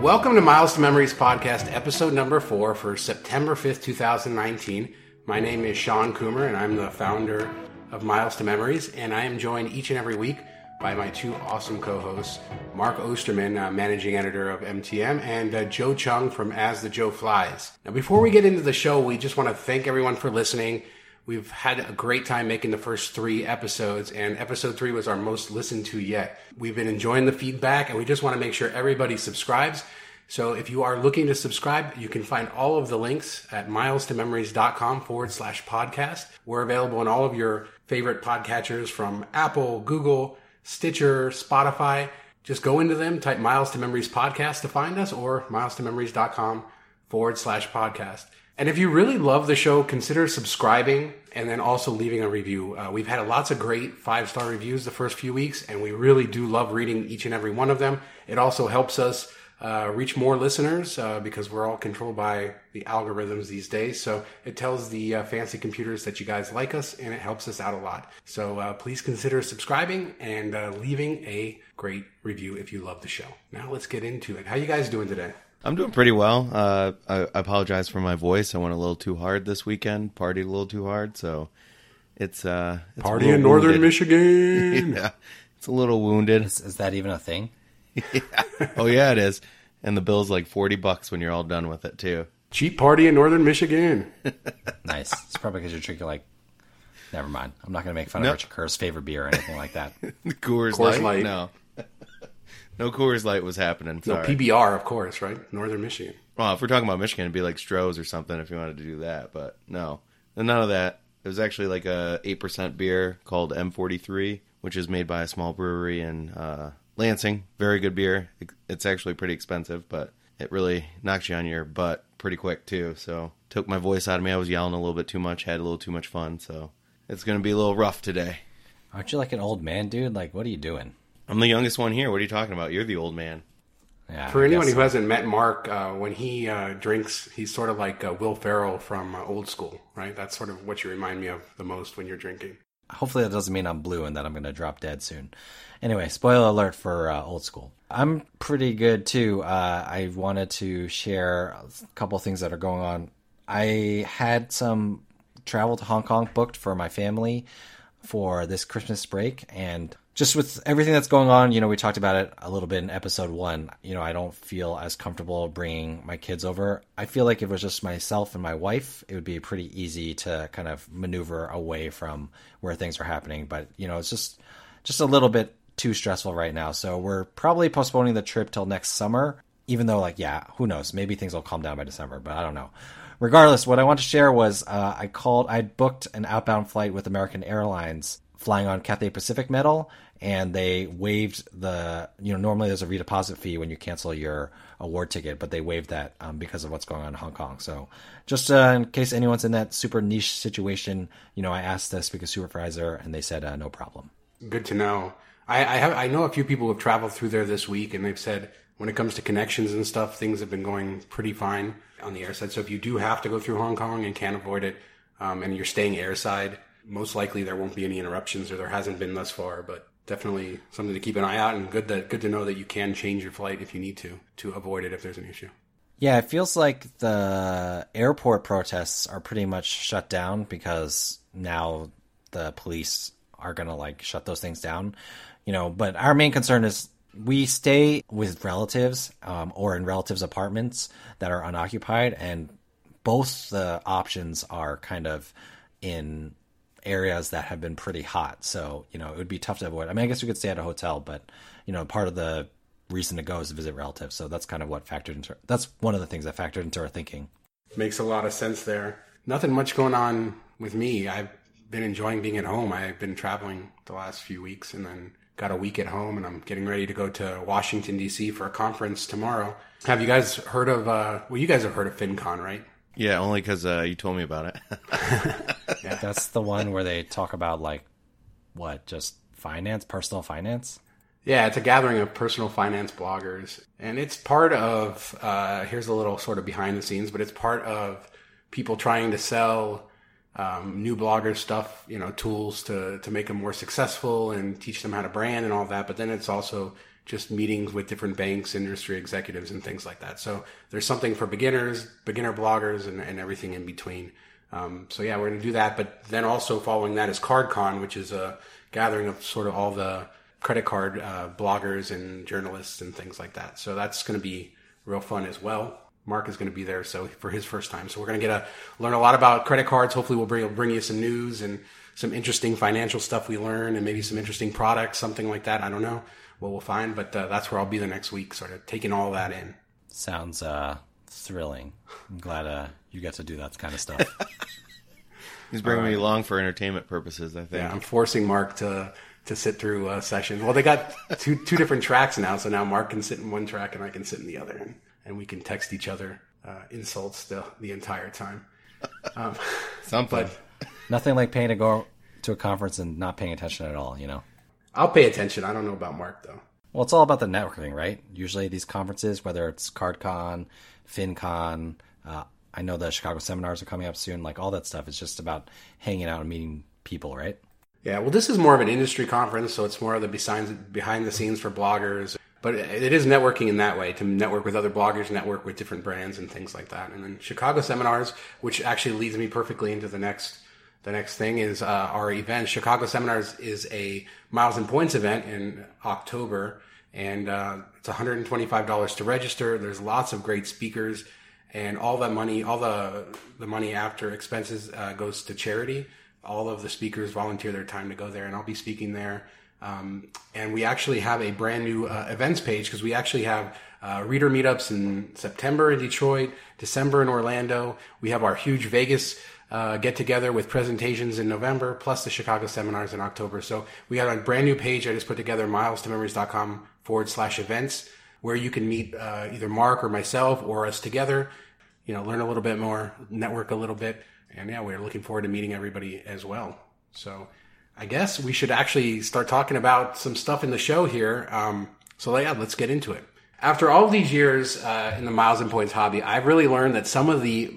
Welcome to Miles to Memories podcast, episode number four for September 5th, 2019. My name is Sean Coomer, and I'm the founder of Miles to Memories, and I am joined each and every week by my two awesome co-hosts, Mark Osterman, uh, managing editor of MTM, and uh, Joe Cheung from As the Joe Flies. Now, before we get into the show, we just want to thank everyone for listening. We've had a great time making the first three episodes, and episode three was our most listened to yet. We've been enjoying the feedback, and we just want to make sure everybody subscribes. So if you are looking to subscribe, you can find all of the links at milestomemories.com forward slash podcast. We're available on all of your favorite podcatchers from Apple, Google, Stitcher, Spotify. Just go into them, type Miles to Memories podcast to find us or milestomemories.com forward slash podcast. And if you really love the show, consider subscribing and then also leaving a review. Uh, we've had lots of great five star reviews the first few weeks, and we really do love reading each and every one of them. It also helps us uh, reach more listeners uh, because we're all controlled by the algorithms these days. So it tells the uh, fancy computers that you guys like us and it helps us out a lot. So uh, please consider subscribing and uh, leaving a great review if you love the show. Now let's get into it. How you guys doing today? I'm doing pretty well. Uh, I, I, apologize for my voice. I went a little too hard this weekend, partied a little too hard. So it's, uh, it's party in northern wounded. Michigan. yeah, it's a little wounded. Is, is that even a thing? yeah. Oh yeah, it is. And the bill's like forty bucks when you're all done with it too. Cheap party in Northern Michigan. nice. It's probably because you're drinking like. Never mind. I'm not going to make fun nope. of Richard Kerr's favorite beer or anything like that. Coors, Coors Light? Light. No. No Coors Light was happening. Sorry. No PBR, of course, right? Northern Michigan. Well, if we're talking about Michigan, it'd be like Stroh's or something if you wanted to do that. But no, none of that. It was actually like a eight percent beer called M43, which is made by a small brewery in uh, Lansing, very good beer. It's actually pretty expensive, but it really knocks you on your butt pretty quick too. So took my voice out of me. I was yelling a little bit too much, had a little too much fun. So it's going to be a little rough today. Aren't you like an old man, dude? Like, what are you doing? I'm the youngest one here. What are you talking about? You're the old man. Yeah, For anyone who so. hasn't met Mark, uh, when he uh, drinks, he's sort of like uh, Will Ferrell from uh, Old School, right? That's sort of what you remind me of the most when you're drinking. Hopefully, that doesn't mean I'm blue and that I'm going to drop dead soon. Anyway, spoiler alert for uh, old school. I'm pretty good too. Uh, I wanted to share a couple things that are going on. I had some travel to Hong Kong booked for my family for this Christmas break, and just with everything that's going on, you know, we talked about it a little bit in episode one. You know, I don't feel as comfortable bringing my kids over. I feel like if it was just myself and my wife, it would be pretty easy to kind of maneuver away from where things are happening. But you know, it's just just a little bit too stressful right now. So we're probably postponing the trip till next summer. Even though, like, yeah, who knows? Maybe things will calm down by December, but I don't know. Regardless, what I want to share was uh, I called, I booked an outbound flight with American Airlines flying on Cathay Pacific metal, and they waived the, you know, normally there's a redeposit fee when you cancel your award ticket, but they waived that um, because of what's going on in Hong Kong. So just uh, in case anyone's in that super niche situation, you know, I asked the speaker supervisor, and they said uh, no problem. Good to know. I I, have, I know a few people who have traveled through there this week, and they've said when it comes to connections and stuff, things have been going pretty fine on the airside. So if you do have to go through Hong Kong and can't avoid it, um, and you're staying airside, most likely there won't be any interruptions, or there hasn't been thus far. But definitely something to keep an eye out, and good that good to know that you can change your flight if you need to to avoid it if there's an issue. Yeah, it feels like the airport protests are pretty much shut down because now the police are going to like shut those things down you know, but our main concern is we stay with relatives um, or in relatives' apartments that are unoccupied, and both the options are kind of in areas that have been pretty hot. So, you know, it would be tough to avoid. I mean, I guess we could stay at a hotel, but, you know, part of the reason to go is to visit relatives. So that's kind of what factored into that's one of the things that factored into our thinking. Makes a lot of sense there. Nothing much going on with me. I've been enjoying being at home. I've been traveling the last few weeks and then got a week at home and I'm getting ready to go to Washington DC for a conference tomorrow. Have you guys heard of uh well you guys have heard of FinCon, right? Yeah, only because uh, you told me about it. That's the one where they talk about like what, just finance, personal finance. Yeah, it's a gathering of personal finance bloggers, and it's part of. Uh, here's a little sort of behind the scenes, but it's part of people trying to sell um, new bloggers stuff, you know, tools to to make them more successful and teach them how to brand and all that. But then it's also just meetings with different banks, industry executives, and things like that. So there's something for beginners, beginner bloggers, and, and everything in between. Um, so yeah, we're going to do that. But then also following that is CardCon, which is a gathering of sort of all the credit card uh, bloggers and journalists and things like that. So that's going to be real fun as well. Mark is going to be there, so for his first time. So we're going to get a learn a lot about credit cards. Hopefully, we'll bring bring you some news and some interesting financial stuff we learn, and maybe some interesting products, something like that. I don't know what we'll find, but uh, that's where I'll be the next week, sort of taking all that in. Sounds uh, thrilling. I'm glad uh, you get to do that kind of stuff. He's bringing me along for entertainment purposes. I think. Yeah, I'm forcing Mark to to sit through a session. Well, they got two two different tracks now, so now Mark can sit in one track and I can sit in the other, and, and we can text each other uh, insults the the entire time. Um, Something. but Nothing like paying to go to a conference and not paying attention at all, you know? I'll pay attention. I don't know about Mark though. Well, it's all about the networking, right? Usually these conferences, whether it's CardCon, FinCon, uh, I know the Chicago seminars are coming up soon, like all that stuff is just about hanging out and meeting people, right? Yeah, well, this is more of an industry conference, so it's more of the behind behind the scenes for bloggers. But it is networking in that way to network with other bloggers, network with different brands and things like that. And then Chicago seminars, which actually leads me perfectly into the next the next thing is uh, our event. Chicago Seminars is a Miles and Points event in October, and uh, it's $125 to register. There's lots of great speakers, and all that money, all the the money after expenses uh, goes to charity. All of the speakers volunteer their time to go there, and I'll be speaking there. Um, and we actually have a brand new uh, events page because we actually have uh, reader meetups in September in Detroit, December in Orlando. We have our huge Vegas uh, get together with presentations in November, plus the Chicago seminars in October. So we got a brand new page I just put together, milestomemories.com forward slash events, where you can meet uh, either Mark or myself or us together, you know, learn a little bit more, network a little bit. And yeah, we're looking forward to meeting everybody as well. So I guess we should actually start talking about some stuff in the show here. Um, so yeah, let's get into it. After all these years uh, in the miles and points hobby, I've really learned that some of the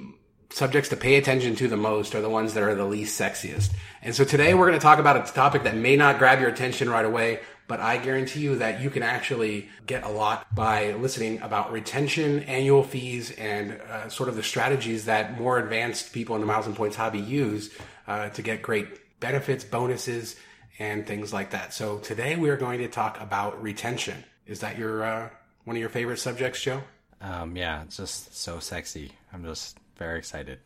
subjects to pay attention to the most are the ones that are the least sexiest. And so today we're going to talk about a topic that may not grab your attention right away, but I guarantee you that you can actually get a lot by listening about retention, annual fees, and uh, sort of the strategies that more advanced people in the miles and points hobby use uh, to get great benefits, bonuses, and things like that. So today we are going to talk about retention. Is that your uh, one of your favorite subjects, Joe? Um, yeah, it's just so sexy. I'm just very excited.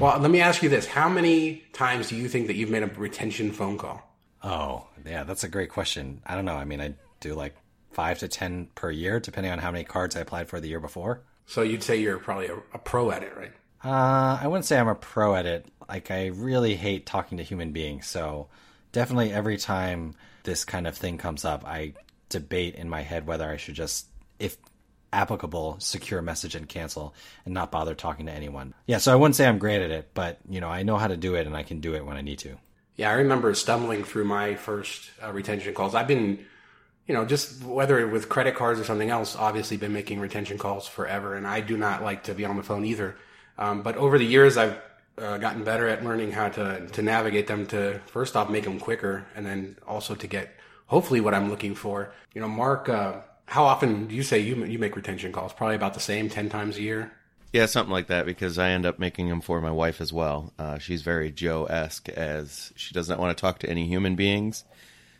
Well, let me ask you this: How many times do you think that you've made a retention phone call? Oh, yeah, that's a great question. I don't know. I mean, I do like five to ten per year, depending on how many cards I applied for the year before. So you'd say you're probably a, a pro at it, right? Uh, I wouldn't say I'm a pro at it. Like, I really hate talking to human beings. So, definitely every time this kind of thing comes up, I debate in my head whether I should just, if applicable, secure message and cancel and not bother talking to anyone. Yeah, so I wouldn't say I'm great at it, but, you know, I know how to do it and I can do it when I need to. Yeah, I remember stumbling through my first uh, retention calls. I've been, you know, just whether with credit cards or something else, obviously been making retention calls forever, and I do not like to be on the phone either. Um, but over the years, I've uh, gotten better at learning how to to navigate them to first off make them quicker, and then also to get hopefully what I'm looking for. You know, Mark, uh, how often do you say you you make retention calls? Probably about the same, ten times a year. Yeah, something like that because I end up making them for my wife as well. Uh, she's very Joe esque as she does not want to talk to any human beings.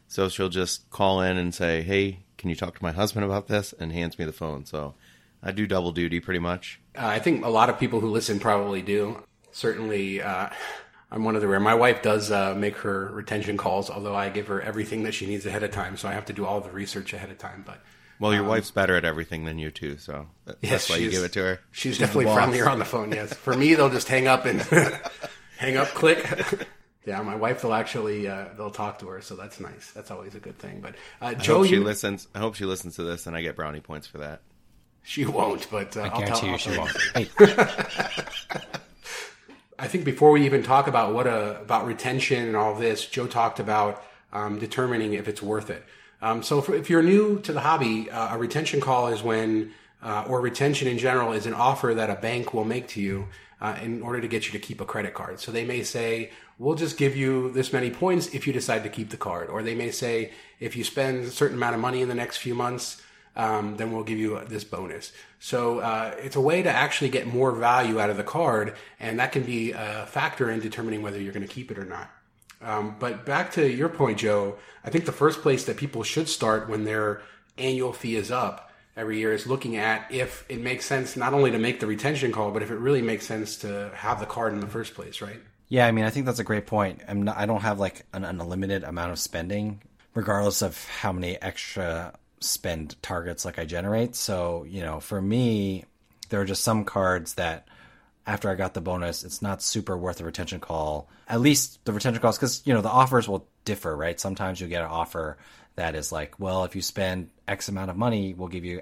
So she'll just call in and say, Hey, can you talk to my husband about this? And hands me the phone. So I do double duty pretty much. Uh, I think a lot of people who listen probably do. Certainly, uh, I'm one of the rare. My wife does uh, make her retention calls, although I give her everything that she needs ahead of time, so I have to do all the research ahead of time. But Well, your wife's better at everything than you too, so that- Yes, that's why you give it to her. She's definitely boss. friendlier on the phone. Yes, for me they'll just hang up and hang up, click. yeah, my wife they'll actually uh, they'll talk to her, so that's nice. That's always a good thing. But uh, I Joe, hope she you, listens. I hope she listens to this, and I get brownie points for that. she won't, but uh, I I'll guarantee tell, you I'll she tell won't. Hey, I think before we even talk about what a, about retention and all this, Joe talked about um, determining if it's worth it. Um, so for, if you're new to the hobby, uh, a retention call is when, uh, or retention in general is an offer that a bank will make to you uh, in order to get you to keep a credit card. So they may say, we'll just give you this many points if you decide to keep the card. Or they may say, if you spend a certain amount of money in the next few months, um, then we'll give you this bonus. So uh, it's a way to actually get more value out of the card, and that can be a factor in determining whether you're going to keep it or not. Um, but back to your point, Joe, I think the first place that people should start when their annual fee is up every year is looking at if it makes sense not only to make the retention call, but if it really makes sense to have the card in the first place, right? Yeah, I mean, I think that's a great point. I'm not, I don't have like an unlimited amount of spending, regardless of how many extra spend targets like I generate. So, you know, for me, there are just some cards that after I got the bonus, it's not super worth a retention call. At least the retention calls, because, you know, the offers will differ, right? Sometimes you get an offer that is like, well, if you spend X amount of money, we'll give you,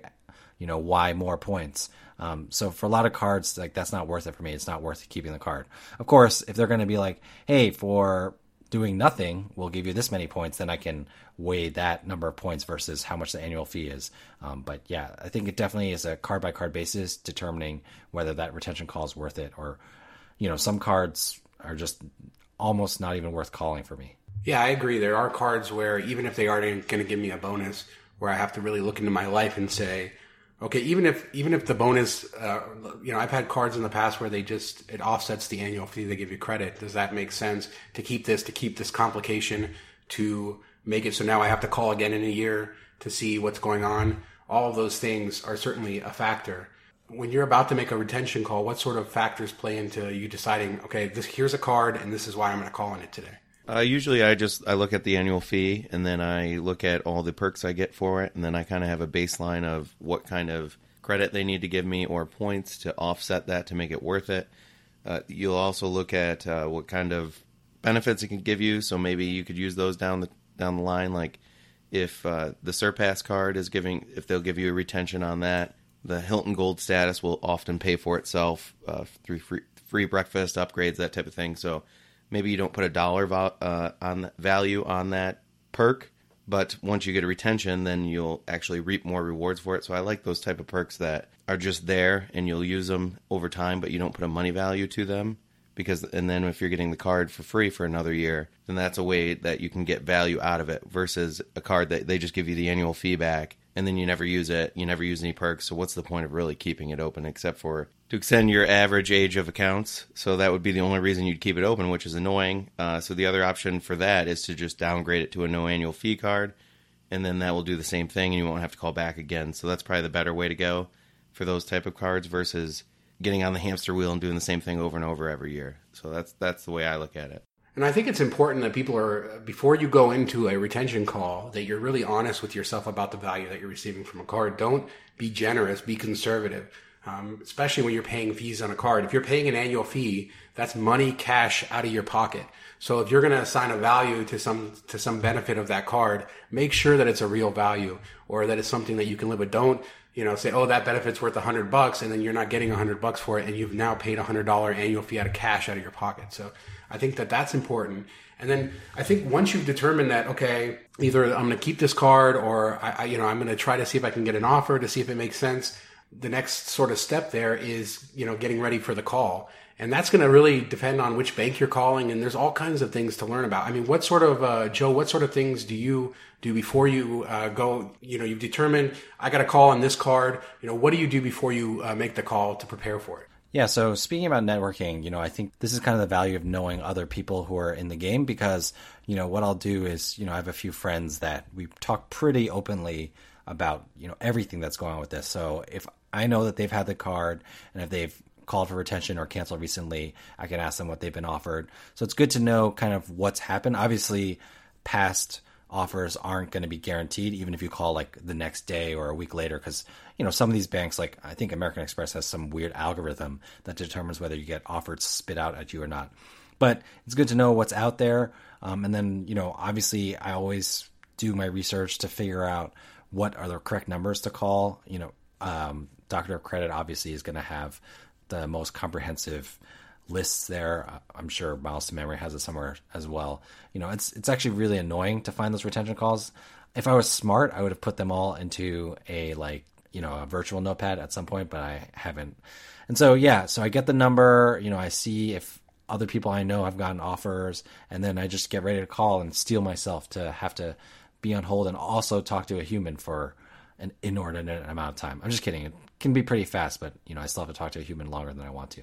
you know, Y more points. Um, so for a lot of cards, like that's not worth it for me. It's not worth keeping the card. Of course, if they're going to be like, hey, for doing nothing, we'll give you this many points, then I can weigh that number of points versus how much the annual fee is. Um, but yeah, I think it definitely is a card by card basis determining whether that retention call is worth it or, you know, some cards are just almost not even worth calling for me. Yeah, I agree. There are cards where even if they aren't going to give me a bonus, where I have to really look into my life and say, okay, even if even if the bonus, uh, you know, I've had cards in the past where they just it offsets the annual fee, they give you credit. Does that make sense to keep this to keep this complication to make it so now I have to call again in a year to see what's going on? All of those things are certainly a factor. When you're about to make a retention call, what sort of factors play into you deciding, okay, this here's a card and this is why I'm going to call on it today? Uh, usually, I just I look at the annual fee, and then I look at all the perks I get for it, and then I kind of have a baseline of what kind of credit they need to give me or points to offset that to make it worth it. Uh, you'll also look at uh, what kind of benefits it can give you, so maybe you could use those down the down the line. Like if uh, the Surpass card is giving, if they'll give you a retention on that, the Hilton Gold status will often pay for itself uh, through free, free breakfast upgrades, that type of thing. So maybe you don't put a dollar val- uh, on value on that perk, but once you get a retention, then you'll actually reap more rewards for it. So I like those type of perks that are just there and you'll use them over time, but you don't put a money value to them. Because and then if you're getting the card for free for another year, then that's a way that you can get value out of it versus a card that they just give you the annual fee back and then you never use it, you never use any perks. So what's the point of really keeping it open except for to extend your average age of accounts? So that would be the only reason you'd keep it open, which is annoying. Uh, so the other option for that is to just downgrade it to a no annual fee card, and then that will do the same thing, and you won't have to call back again. So that's probably the better way to go for those type of cards versus getting on the hamster wheel and doing the same thing over and over every year. So that's that's the way I look at it. And I think it's important that people are, before you go into a retention call, that you're really honest with yourself about the value that you're receiving from a card. Don't be generous, be conservative, um, especially when you're paying fees on a card. If you're paying an annual fee, that's money cash out of your pocket. So if you're going to assign a value to some, to some benefit of that card, make sure that it's a real value or that it's something that you can live with. Don't, you know, say, oh, that benefit's worth a hundred bucks and then you're not getting a hundred bucks for it and you've now paid a hundred dollar annual fee out of cash out of your pocket. So I think that that's important. And then I think once you've determined that, okay, either I'm going to keep this card or I, I you know, I'm going to try to see if I can get an offer to see if it makes sense. The next sort of step there is, you know, getting ready for the call. And that's going to really depend on which bank you're calling. And there's all kinds of things to learn about. I mean, what sort of, uh, Joe, what sort of things do you do before you uh, go? You know, you've determined I got a call on this card. You know, what do you do before you uh, make the call to prepare for it? Yeah, so speaking about networking, you know, I think this is kind of the value of knowing other people who are in the game because, you know, what I'll do is, you know, I have a few friends that we talk pretty openly about, you know, everything that's going on with this. So if I know that they've had the card and if they've called for retention or canceled recently, I can ask them what they've been offered. So it's good to know kind of what's happened. Obviously, past offers aren't going to be guaranteed, even if you call like the next day or a week later. Because you know some of these banks, like I think American Express has some weird algorithm that determines whether you get offers spit out at you or not. But it's good to know what's out there, um, and then you know obviously I always do my research to figure out what are the correct numbers to call. You know, um, Doctor of Credit obviously is going to have the most comprehensive lists there. I'm sure Miles to Memory has it somewhere as well. You know, it's it's actually really annoying to find those retention calls. If I was smart, I would have put them all into a like you know a virtual notepad at some point, but I haven't. And so yeah, so I get the number. You know, I see if other people I know have gotten offers, and then I just get ready to call and steel myself to have to be on hold and also talk to a human for an inordinate amount of time. I'm just kidding. It can be pretty fast, but you know, I still have to talk to a human longer than I want to.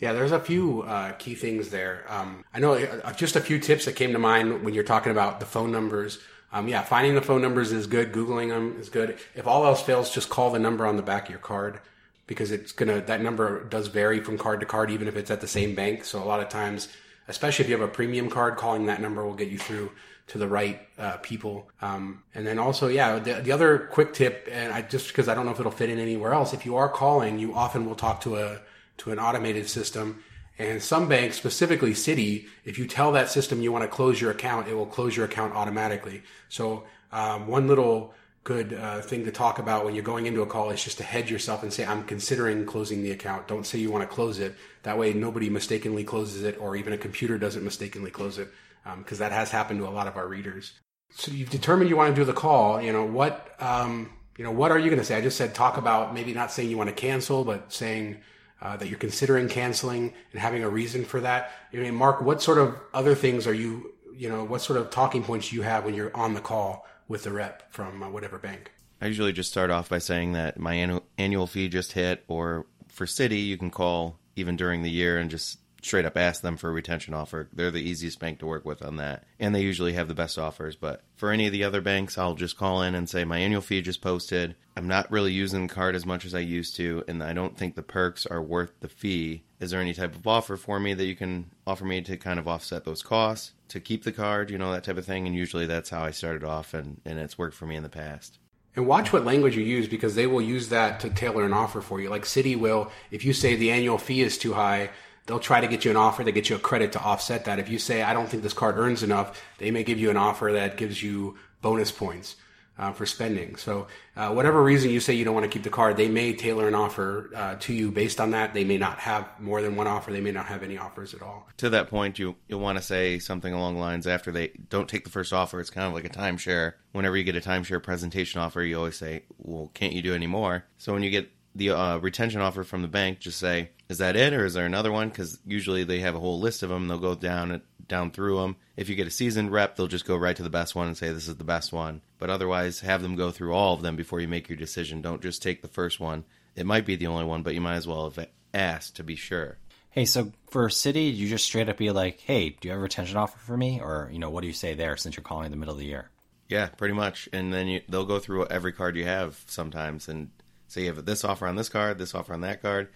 Yeah, there's a few uh, key things there. Um, I know uh, just a few tips that came to mind when you're talking about the phone numbers. Um, yeah, finding the phone numbers is good. Googling them is good. If all else fails, just call the number on the back of your card because it's gonna that number does vary from card to card, even if it's at the same bank. So a lot of times, especially if you have a premium card, calling that number will get you through to the right uh, people. Um, and then also, yeah, the, the other quick tip, and I just because I don't know if it'll fit in anywhere else, if you are calling, you often will talk to a to an automated system. And some banks, specifically Citi, if you tell that system you want to close your account, it will close your account automatically. So um, one little good uh, thing to talk about when you're going into a call is just to hedge yourself and say, I'm considering closing the account. Don't say you want to close it. That way nobody mistakenly closes it or even a computer doesn't mistakenly close it because um, that has happened to a lot of our readers. So you've determined you want to do the call. You know what? Um, you know what are you going to say? I just said talk about maybe not saying you want to cancel, but saying uh, that you're considering canceling and having a reason for that. I mean, Mark, what sort of other things are you? You know, what sort of talking points you have when you're on the call with the rep from uh, whatever bank? I usually just start off by saying that my annual fee just hit, or for city, you can call even during the year and just straight up ask them for a retention offer. They're the easiest bank to work with on that. And they usually have the best offers. But for any of the other banks, I'll just call in and say, my annual fee just posted. I'm not really using the card as much as I used to, and I don't think the perks are worth the fee. Is there any type of offer for me that you can offer me to kind of offset those costs, to keep the card, you know, that type of thing? And usually that's how I started off, and, and it's worked for me in the past. And watch what language you use because they will use that to tailor an offer for you. Like Citi will, if you say the annual fee is too high, they'll try to get you an offer that get you a credit to offset that. If you say, I don't think this card earns enough, they may give you an offer that gives you bonus points uh, for spending. So, uh, whatever reason you say you don't want to keep the card, they may tailor an offer uh, to you based on that. They may not have more than one offer. They may not have any offers at all. To that point, you you'll want to say something along the lines after they don't take the first offer. It's kind of like a timeshare. Whenever you get a timeshare presentation offer, you always say, "Well, can't you do any more?" So when you get the uh, retention offer from the bank, just say, "Is that it, or is there another one?" Because usually they have a whole list of them. They'll go down down through them. If you get a seasoned rep, they'll just go right to the best one and say, "This is the best one." But otherwise, have them go through all of them before you make your decision. Don't just take the first one. It might be the only one, but you might as well have asked to be sure. Hey, so for Citi, you just straight up be like, "Hey, do you have a retention offer for me?" Or you know, what do you say there since you're calling in the middle of the year? Yeah, pretty much. And then you, they'll go through every card you have sometimes and so you have this offer on this card, this offer on that card.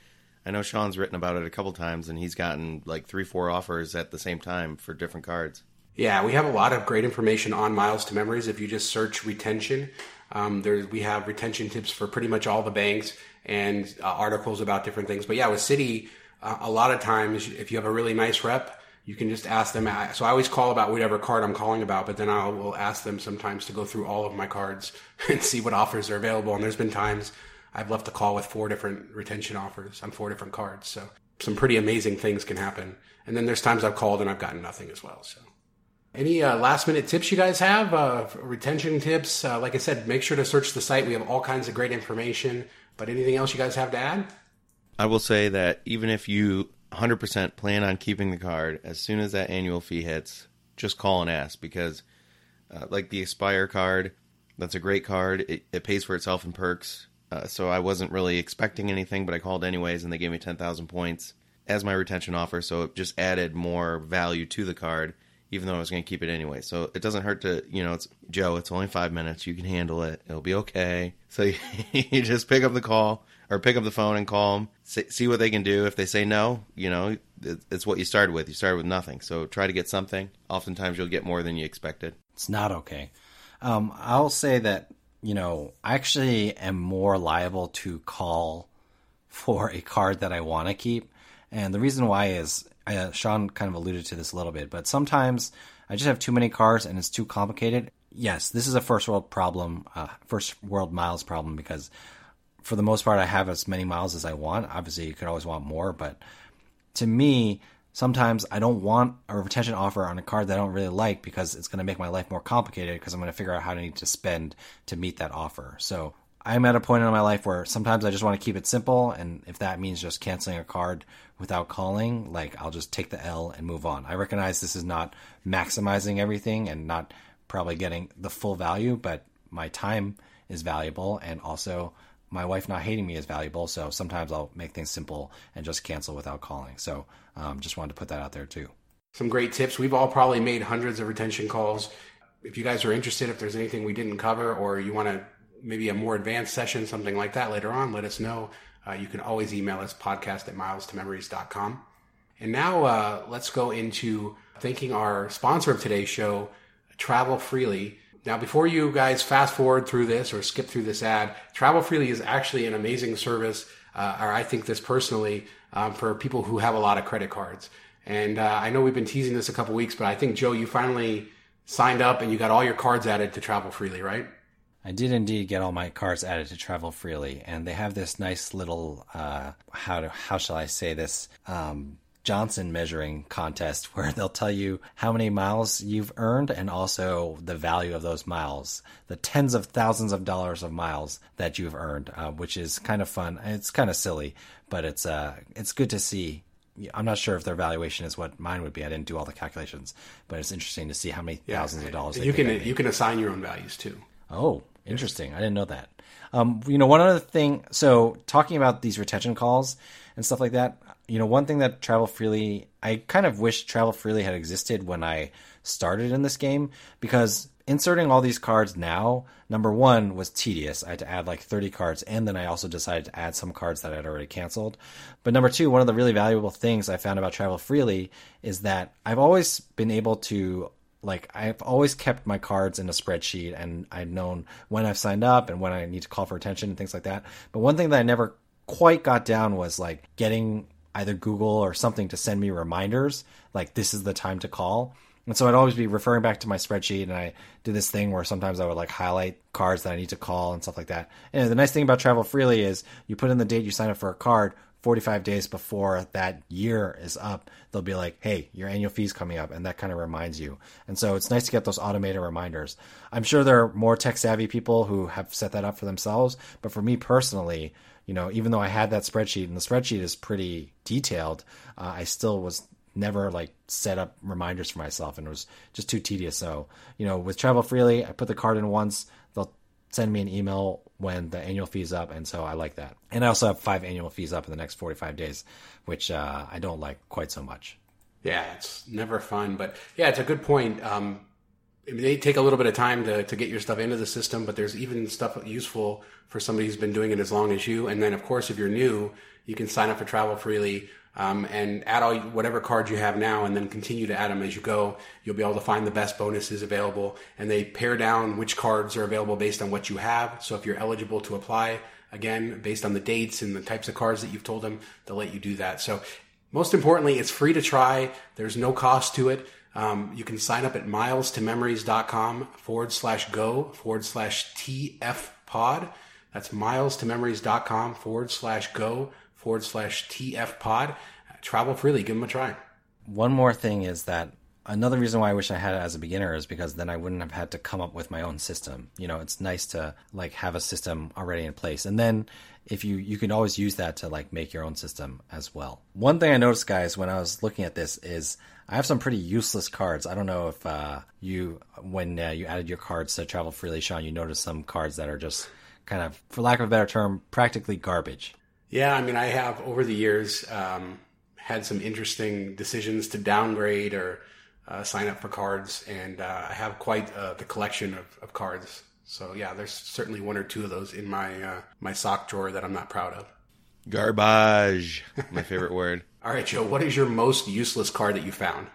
I know Sean's written about it a couple times, and he's gotten like three, four offers at the same time for different cards. Yeah, we have a lot of great information on Miles to Memories. If you just search retention, um, there we have retention tips for pretty much all the banks and uh, articles about different things. But yeah, with Citi, uh, a lot of times if you have a really nice rep, you can just ask them. So I always call about whatever card I'm calling about, but then I will ask them sometimes to go through all of my cards and see what offers are available. And there's been times I've left a call with four different retention offers on four different cards. So some pretty amazing things can happen. And then there's times I've called and I've gotten nothing as well. So any uh, last minute tips you guys have? Uh, retention tips? Uh, like I said, make sure to search the site. We have all kinds of great information. But anything else you guys have to add? I will say that even if you 100% plan on keeping the card, as soon as that annual fee hits, just call and ask because, uh, like the Aspire card, that's a great card. It, it pays for itself in perks. Uh, so I wasn't really expecting anything, but I called anyways, and they gave me 10,000 points as my retention offer. So it just added more value to the card, even though I was going to keep it anyway. So it doesn't hurt to, you know, it's Joe, it's only five minutes. You can handle it. It'll be okay. So you, you just pick up the call or pick up the phone and call them, see what they can do. If they say no, you know, it's what you started with. You started with nothing. So try to get something. Oftentimes you'll get more than you expected. It's not okay. Um, I'll say that you know I actually am more liable to call for a card that I want to keep, and the reason why is uh, Sean kind of alluded to this a little bit, but sometimes I just have too many cards and it's too complicated. Yes, this is a first world problem, uh, first world miles problem because for the most part I have as many miles as I want. Obviously, you could always want more, but to me, sometimes I don't want a retention offer on a card that I don't really like because it's going to make my life more complicated because I'm going to figure out how to need to spend to meet that offer. So I'm at a point in my life where sometimes I just want to keep it simple, and if that means just canceling a card without calling, like I'll just take the L and move on. I recognize this is not maximizing everything and not probably getting the full value, but my time is valuable, and also my wife not hating me is valuable. So sometimes I'll make things simple and just cancel without calling. So um, just wanted to put that out there too. Some great tips. We've all probably made hundreds of retention calls. If you guys are interested, if there's anything we didn't cover, or you want to maybe a more advanced session, something like that later on, let us know. Uh, you can always email us podcast at miles to milestomemories.com. And now uh, let's go into thanking our sponsor of today's show, Travel Freely. Now, before you guys fast forward through this or skip through this ad, Travel Freely is actually an amazing service, uh, or I think this personally, um, for people who have a lot of credit cards. And uh, I know we've been teasing this a couple weeks, but I think, Joe, you finally signed up and you got all your cards added to Travel Freely, right? I did indeed get all my cards added to Travel Freely, and they have this nice little uh, how to how shall I say this um, Johnson measuring contest where they'll tell you how many miles you've earned and also the value of those miles, the tens of thousands of dollars of miles that you've earned, uh, which is kind of fun. It's kind of silly, but it's uh it's good to see. I'm not sure if their valuation is what mine would be. I didn't do all the calculations, but it's interesting to see how many yeah. thousands of dollars. You can you can assign your own values too. Oh, interesting. I didn't know that. Um, you know, one other thing. So, talking about these retention calls and stuff like that. You know, one thing that Travel Freely, I kind of wish Travel Freely had existed when I started in this game because inserting all these cards now, number one, was tedious. I had to add like 30 cards, and then I also decided to add some cards that I'd already canceled. But number two, one of the really valuable things I found about Travel Freely is that I've always been able to like I've always kept my cards in a spreadsheet and I've known when I've signed up and when I need to call for attention and things like that. But one thing that I never quite got down was like getting either Google or something to send me reminders like this is the time to call. And so I'd always be referring back to my spreadsheet and I do this thing where sometimes I would like highlight cards that I need to call and stuff like that. And the nice thing about Travel Freely is you put in the date you sign up for a card, 45 days before that year is up, they'll be like, hey, your annual fee's coming up. And that kind of reminds you. And so it's nice to get those automated reminders. I'm sure there are more tech savvy people who have set that up for themselves. But for me personally, you know, even though I had that spreadsheet and the spreadsheet is pretty detailed, uh, I still was never like set up reminders for myself and it was just too tedious. So, you know, with Travel Freely, I put the card in once, they'll send me an email when the annual fee's up, and so I like that. And I also have five annual fees up in the next 45 days, which uh, I don't like quite so much. Yeah, it's never fun, but yeah, it's a good point. Um, they take a little bit of time to, to get your stuff into the system, but there's even stuff useful for somebody who's been doing it as long as you. And then, of course, if you're new, you can sign up for Travel Freely um, and add all whatever cards you have now, and then continue to add them as you go. You'll be able to find the best bonuses available, and they pare down which cards are available based on what you have. So if you're eligible to apply, again based on the dates and the types of cards that you've told them, they'll let you do that. So most importantly, it's free to try. There's no cost to it. Um, you can sign up at milestomemories.com forward slash go forward slash TF pod. That's milestomemories.com forward slash go forward slash TF pod. Travel freely, give them a try. One more thing is that another reason why I wish I had it as a beginner is because then I wouldn't have had to come up with my own system. You know, it's nice to like have a system already in place. And then if you you can always use that to like make your own system as well. One thing I noticed guys when I was looking at this is I have some pretty useless cards. I don't know if uh, you when uh, you added your cards to Travel Freely Sean, you noticed some cards that are just kind of for lack of a better term practically garbage. Yeah, I mean, I have over the years um, had some interesting decisions to downgrade or uh, sign up for cards, and uh, I have quite uh, the collection of, of, cards. So yeah, there's certainly one or two of those in my uh, my sock drawer that I'm not proud of. Garbage, my favorite word. All right, Joe, what is your most useless card that you found?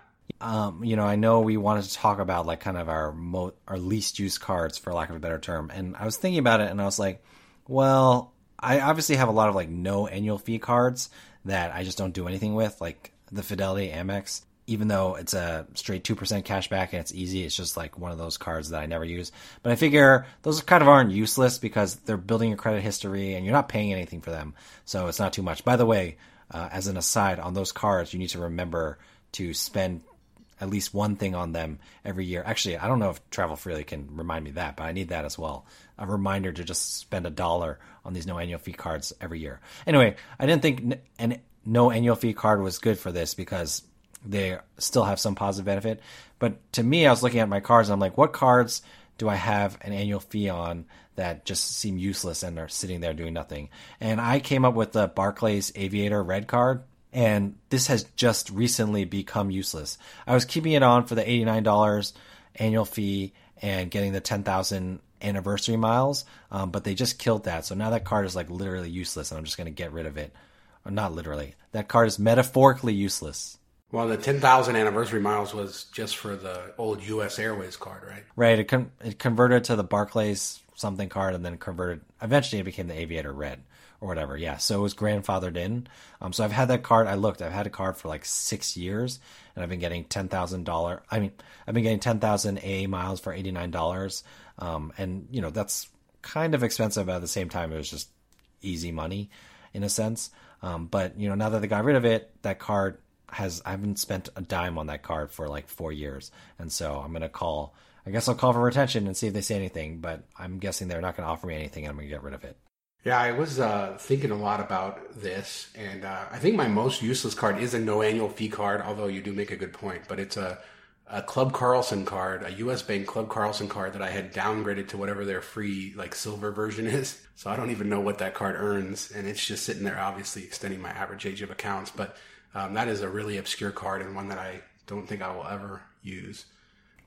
um, you know, I know we wanted to talk about like kind of our mo- our least used cards, for lack of a better term. And I was thinking about it, and I was like, well, I obviously have a lot of like no annual fee cards that I just don't do anything with, like the Fidelity Amex. Even though it's a straight two percent cash back and it's easy, it's just like one of those cards that I never use. But I figure those kind of aren't useless because they're building your credit history and you're not paying anything for them, so it's not too much. By the way, uh, as an aside, on those cards, you need to remember to spend at least one thing on them every year. Actually, I don't know if Travel Freely can remind me that, but I need that as well. A reminder to just spend a dollar on these no annual fee cards every year. Anyway, I didn't think an no annual fee card was good for this because they still have some positive benefit. But to me, I was looking at my cards and I'm like, what cards do I have an annual fee on that just seem useless and are sitting there doing nothing? And I came up with the Barclays Aviator Red card and this has just recently become useless. I was keeping it on for the $89 annual fee and getting the 10,000 anniversary miles, um, but they just killed that. So now that card is like literally useless, and I'm just going to get rid of it. Or not literally. That card is metaphorically useless. Well, the 10,000 anniversary miles was just for the old U.S. Airways card, right? Right. It, con- it converted to the Barclays something card and then converted. Eventually, it became the Aviator Red or whatever. Yeah, so it was grandfathered in. Um, so I've had that card. I looked. I've had a card for like six years, and I've been getting ten thousand dollar. I mean, I've been getting ten thousand A miles for eighty nine dollars. Um, and you know that's kind of expensive. But at the same time, it was just easy money, in a sense. Um, but you know, now that they got rid of it, that card has I haven't spent a dime on that card for like four years, and so I'm gonna call. I guess I'll call for retention and see if they say anything, but I'm guessing they're not to offer me anything and I'm to get rid of it. Yeah, I was uh, thinking a lot about this, and uh, I think my most useless card is a no annual fee card. Although you do make a good point, but it's a a Club Carlson card, a U.S. Bank Club Carlson card that I had downgraded to whatever their free like silver version is. So I don't even know what that card earns, and it's just sitting there, obviously extending my average age of accounts. But um, that is a really obscure card and one that I don't think I will ever use.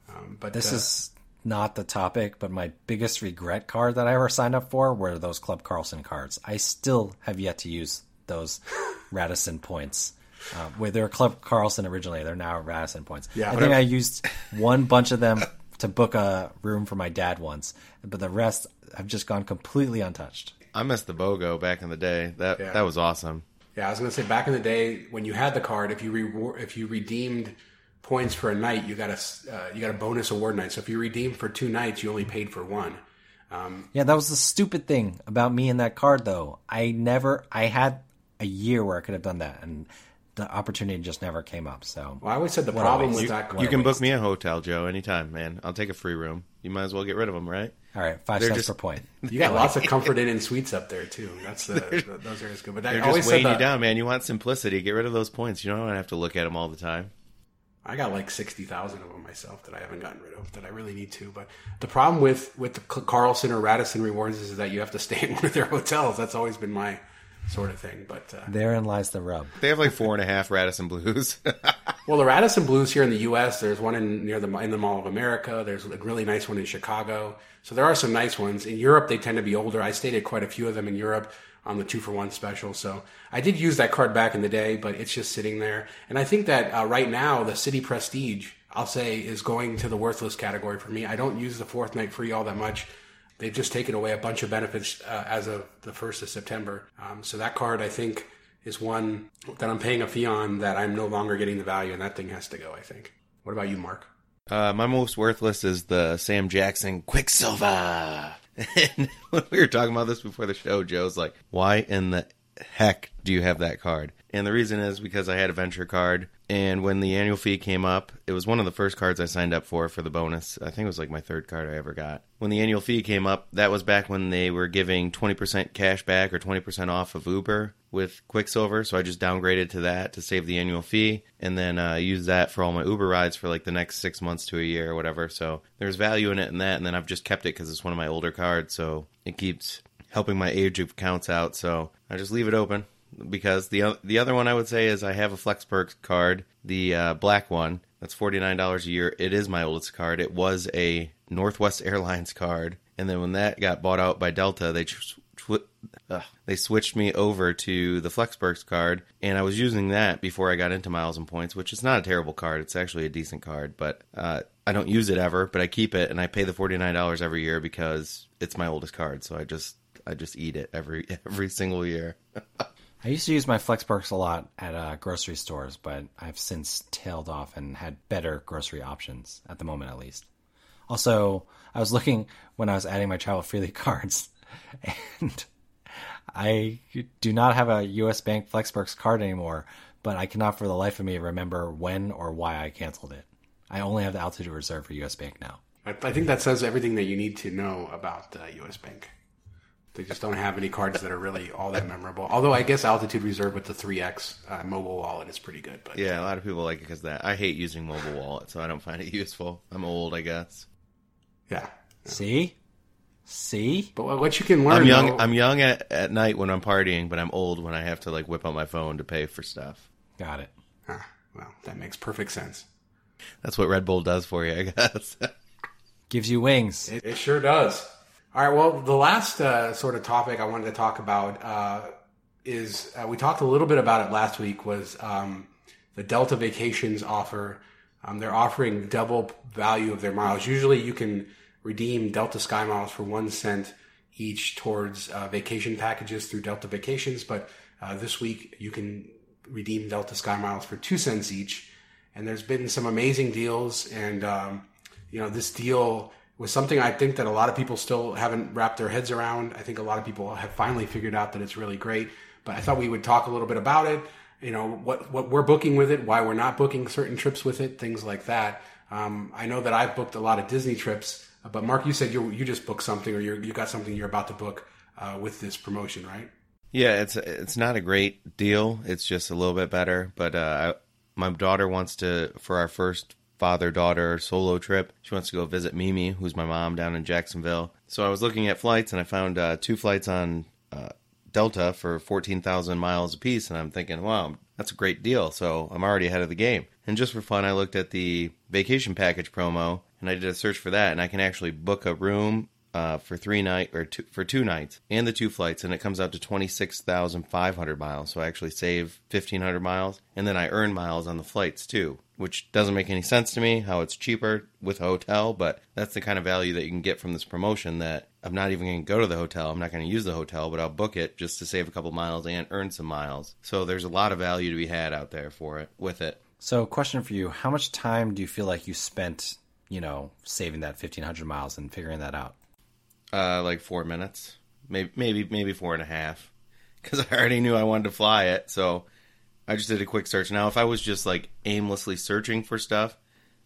Um, but this uh, is not the topic, but my biggest regret card that I ever signed up for were those Club Carlson cards. I still have yet to use those Radisson points. Uh, where they were Club Carlson originally, they're now Radisson points. Yeah, I think I used one bunch of them to book a room for my dad once, but the rest have just gone completely untouched. I missed the BOGO back in the day. That yeah. that was awesome. Yeah, I was gonna say back in the day when you had the card, if you re- if you redeemed points for a night, you got a uh, you got a bonus award night. So if you redeemed for two nights, you only paid for one. Um, yeah, that was the stupid thing about me and that card, though. I never, I had a year where I could have done that, and the opportunity just never came up. So, well, I always said the problem with that. Card, you can book me a hotel, Joe, anytime, man. I'll take a free room. You might as well get rid of them, right? All right, 5 they're cents just, per point. You got lots of Comfort Inn and suites up there too. That's the, the those are as good. But they're just weighing you down, man. You want simplicity? Get rid of those points. You don't want to have to look at them all the time. I got like sixty thousand of them myself that I haven't gotten rid of that I really need to. But the problem with with the Carlson or Radisson rewards is that you have to stay in one of their hotels. That's always been my sort of thing. But uh, therein lies the rub. They have like four and a half Radisson Blus. well, the Radisson Blus here in the U.S. There's one in near the in the Mall of America. There's a really nice one in Chicago. So there are some nice ones in Europe. They tend to be older. I stayed at quite a few of them in Europe on the two for one special. So I did use that card back in the day, but it's just sitting there. And I think that uh, right now the Citi Prestige, I'll say, is going to the worthless category for me. I don't use the fourth night free all that much. They've just taken away a bunch of benefits uh, as of the first of September. Um, so that card, I think, is one that I'm paying a fee on that I'm no longer getting the value, and that thing has to go. I think. What about you, Mark? Uh, my most worthless is the Sam Jackson Quicksilver. And when we were talking about this before the show, Joe's like, "Why in the heck do you have that card?" And the reason is because I had a venture card, and when the annual fee came up, it was one of the first cards I signed up for for the bonus. I think it was like my third card I ever got. When the annual fee came up, that was back when they were giving 20% cash back or 20% off of Uber with Quicksilver. So I just downgraded to that to save the annual fee and then uh, use that for all my Uber rides for like the next six months to a year or whatever. So there's value in it and that. And then I've just kept it because it's one of my older cards. So it keeps helping my age of accounts out. So I just leave it open because the the other one I would say is I have a FlexPerks card, the uh, black one. That's forty nine dollars a year. It is my oldest card. It was a Northwest Airlines card, and then when that got bought out by Delta, they tw- uh, they switched me over to the FlexPerks card, and I was using that before I got into Miles and Points, which is not a terrible card. It's actually a decent card, but uh, I don't use it ever. But I keep it, and I pay the forty nine dollars every year because it's my oldest card. So I just I just eat it every every single year. I used to use my Flex Perks a lot at uh, grocery stores, but I've since tailed off and had better grocery options at the moment, at least. Also, I was looking when I was adding my travel freely cards, and I do not have a U.S. Bank Flex Perks card anymore, but I cannot for the life of me remember when or why I canceled it. I only have the Altitude Reserve for U.S. Bank now. I, I think that says everything that you need to know about uh, U.S. Bank. They just don't have any cards that are really all that memorable. Although I guess Altitude Reserve with the 3X uh, mobile wallet is pretty good. But Yeah, a lot of people like it because that. I hate using mobile wallet, so I don't find it useful. I'm old, I guess. yeah. See? See? But what- what you can learn, I'm young. though- I'm young at, at night when I'm partying, but I'm old when I have to like whip out my phone to pay for stuff. Got it. Ah, well, that makes perfect sense. That's what Red Bull does for you, I guess. Gives you wings. It, it sure does. All right. Well, the last uh, sort of topic I wanted to talk about uh, is uh, we talked a little bit about it last week. Was um, the Delta Vacations offer? Um, they're offering double value of their miles. Usually, you can redeem Delta Sky Miles for one cent each towards uh, vacation packages through Delta Vacations, but uh, this week you can redeem Delta Sky Miles for two cents each. And there's been some amazing deals, and um, you know this deal was something I think that a lot of people still haven't wrapped their heads around. I think a lot of people have finally figured out that it's really great. But I thought we would talk a little bit about it. You know what what we're booking with it, why we're not booking certain trips with it, things like that. Um, I know that I've booked a lot of Disney trips, but Mark, you said you you just booked something, or you you got something you're about to book uh, with this promotion, right? yeah, it's it's not a great deal. It's just a little bit better. But uh, I, my daughter wants to for our first father daughter solo trip. She wants to go visit Mimi, who's my mom down in Jacksonville. So I was looking at flights, and I found uh, two flights on uh, Delta for fourteen thousand miles apiece, and I'm thinking, wow, that's a great deal. So I'm already ahead of the game. And just for fun, I looked at the vacation package promo, and I did a search for that, and I can actually book a room uh, for three night or two, for two nights and the two flights, and it comes out to twenty six thousand five hundred miles. So I actually save fifteen hundred miles, and then I earn miles on the flights too, which doesn't make any sense to me how it's cheaper with hotel, but that's the kind of value that you can get from this promotion. That I'm not even going to go to the hotel. I'm not going to use the hotel, but I'll book it just to save a couple miles and earn some miles. So there's a lot of value to be had out there for it with it. So, question for you: How much time do you feel like you spent, you know, saving that fifteen hundred miles and figuring that out? Uh, like four minutes, maybe maybe maybe four and a half, because I already knew I wanted to fly it. So I just did a quick search. Now, if I was just like aimlessly searching for stuff,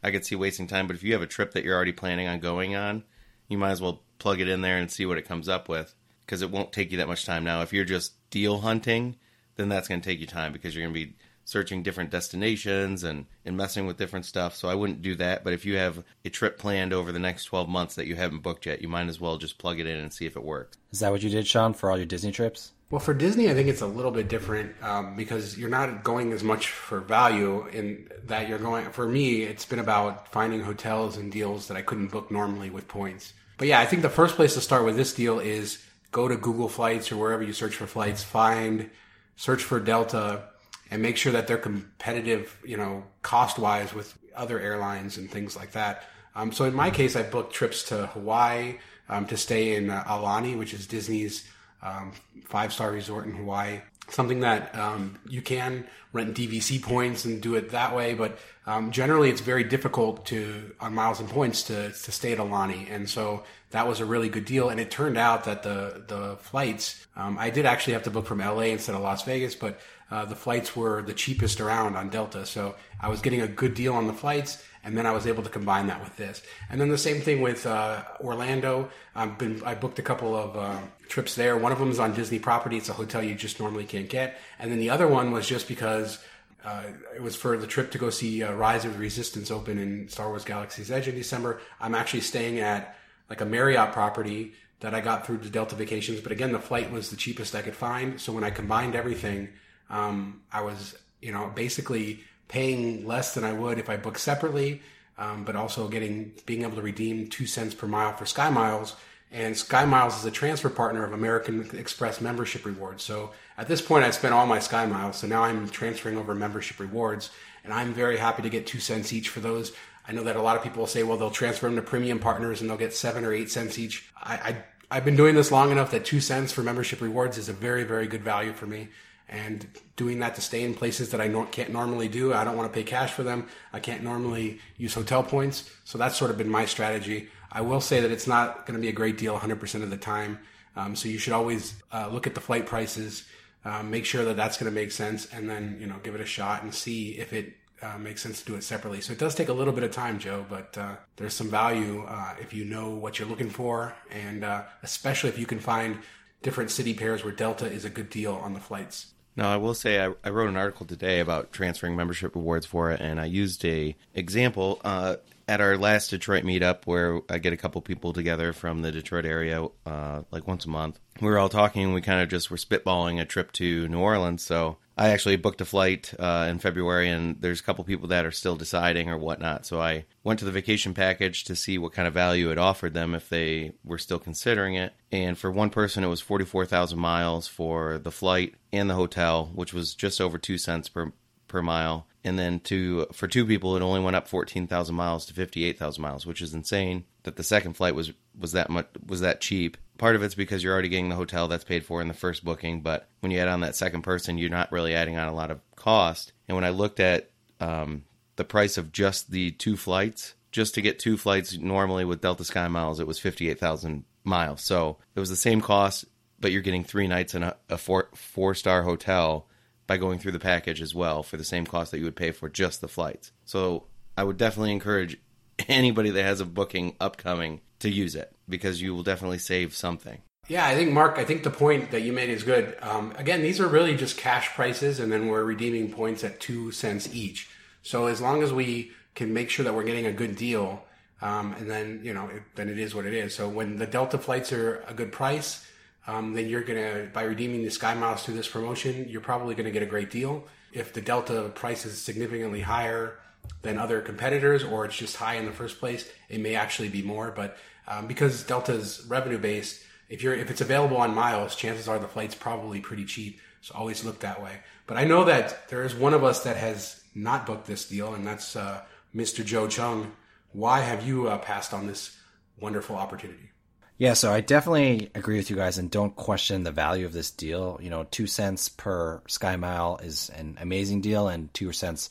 I could see wasting time. But if you have a trip that you're already planning on going on, you might as well plug it in there and see what it comes up with, because it won't take you that much time. Now, if you're just deal hunting, then that's going to take you time because you're going to be searching different destinations and, and messing with different stuff. So I wouldn't do that. But if you have a trip planned over the next 12 months that you haven't booked yet, you might as well just plug it in and see if it works. Is that what you did, Sean, for all your Disney trips? Well, for Disney, I think it's a little bit different um, because you're not going as much for value in that you're going. For me, it's been about finding hotels and deals that I couldn't book normally with points. But yeah, I think the first place to start with this deal is go to Google Flights or wherever you search for flights, find, search for Delta, and make sure that they're competitive, you know, cost wise with other airlines and things like that. Um, so in my case, I booked trips to Hawaii um, to stay in uh, Aulani, which is Disney's um, five star resort in Hawaii. Something that um, you can rent DVC points and do it that way, but um, generally it's very difficult to on miles and points to to stay at Aulani, and so that was a really good deal. And it turned out that the the flights um, I did actually have to book from LA instead of Las Vegas, but uh, the flights were the cheapest around on Delta, so I was getting a good deal on the flights and then I was able to combine that with this. And then the same thing with uh, Orlando. I've been I booked a couple of uh, trips there. One of them is on Disney property. It's a hotel you just normally can't get. And then the other one was just because uh, it was for the trip to go see uh, Rise of the Resistance open in Star Wars Galaxy's Edge in December. I'm actually staying at like a Marriott property that I got through the Delta Vacations. But again, the flight was the cheapest I could find. So when I combined everything, um, I was you know basically paying less than I would if I booked separately, um, but also getting being able to redeem two cents per mile for Sky Miles And Sky Miles is a transfer partner of American Express membership rewards. So at this point, I spent all my Sky Miles. So now I'm transferring over membership rewards. And I'm very happy to get two cents each for those. I know that a lot of people will say, well, they'll transfer them to premium partners and they'll get seven or eight cents each. I, I I've been doing this long enough that two cents for membership rewards is a very, very good value for me. And doing that to stay in places that I can't normally do. I don't want to pay cash for them. I can't normally use hotel points. So that's sort of been my strategy. I will say that it's not going to be a great deal 100% of the time. Um, so you should always uh, look at the flight prices, um, make sure that that's going to make sense, and then you know give it a shot and see if it uh, makes sense to do it separately. So it does take a little bit of time, Joe, but uh, there's some value uh, if you know what you're looking for, and uh, especially if you can find different city pairs where Delta is a good deal on the flights. Now, I will say I, I wrote an article today about transferring membership rewards for it, and I used a example uh, at our last Detroit meetup where I get a couple people together from the Detroit area, uh, like once a month. We were all talking. We kind of just were spitballing a trip to New Orleans. So I actually booked a flight uh, in February, and there's a couple people that are still deciding or whatnot. So I went to the vacation package to see what kind of value it offered them if they were still considering it. And for one person, it was 44,000 miles for the flight and the hotel, which was just over two cents per per mile and then to for two people it only went up 14,000 miles to 58,000 miles which is insane that the second flight was was that much was that cheap part of it's because you're already getting the hotel that's paid for in the first booking but when you add on that second person you're not really adding on a lot of cost. And when I looked at um, the price of just the two flights just to get two flights normally with Delta Sky Miles it was 58,000 miles. So it was the same cost but you're getting three nights in a, a four four star hotel by going through the package as well for the same cost that you would pay for just the flights. So I would definitely encourage anybody that has a booking upcoming to use it because you will definitely save something. Yeah, I think Mark. I think the point that you made is good. Um, again, these are really just cash prices, and then we're redeeming points at two cents each. So as long as we can make sure that we're getting a good deal, um, and then you know, it, then it is what it is. So when the Delta flights are a good price, um, then you're gonna by redeeming the Sky Miles through this promotion, you're probably gonna get a great deal. If the Delta price is significantly higher than other competitors, or it's just high in the first place, it may actually be more. But um, because Delta's revenue based, if you're if it's available on miles, chances are the flight's probably pretty cheap. So always look that way. But I know that there is one of us that has not booked this deal, and that's uh, Mr. Joe Cheung. Why have you uh, passed on this wonderful opportunity? Yeah, so I definitely agree with you guys and don't question the value of this deal. You know, two cents per Sky Mile is an amazing deal, and two cents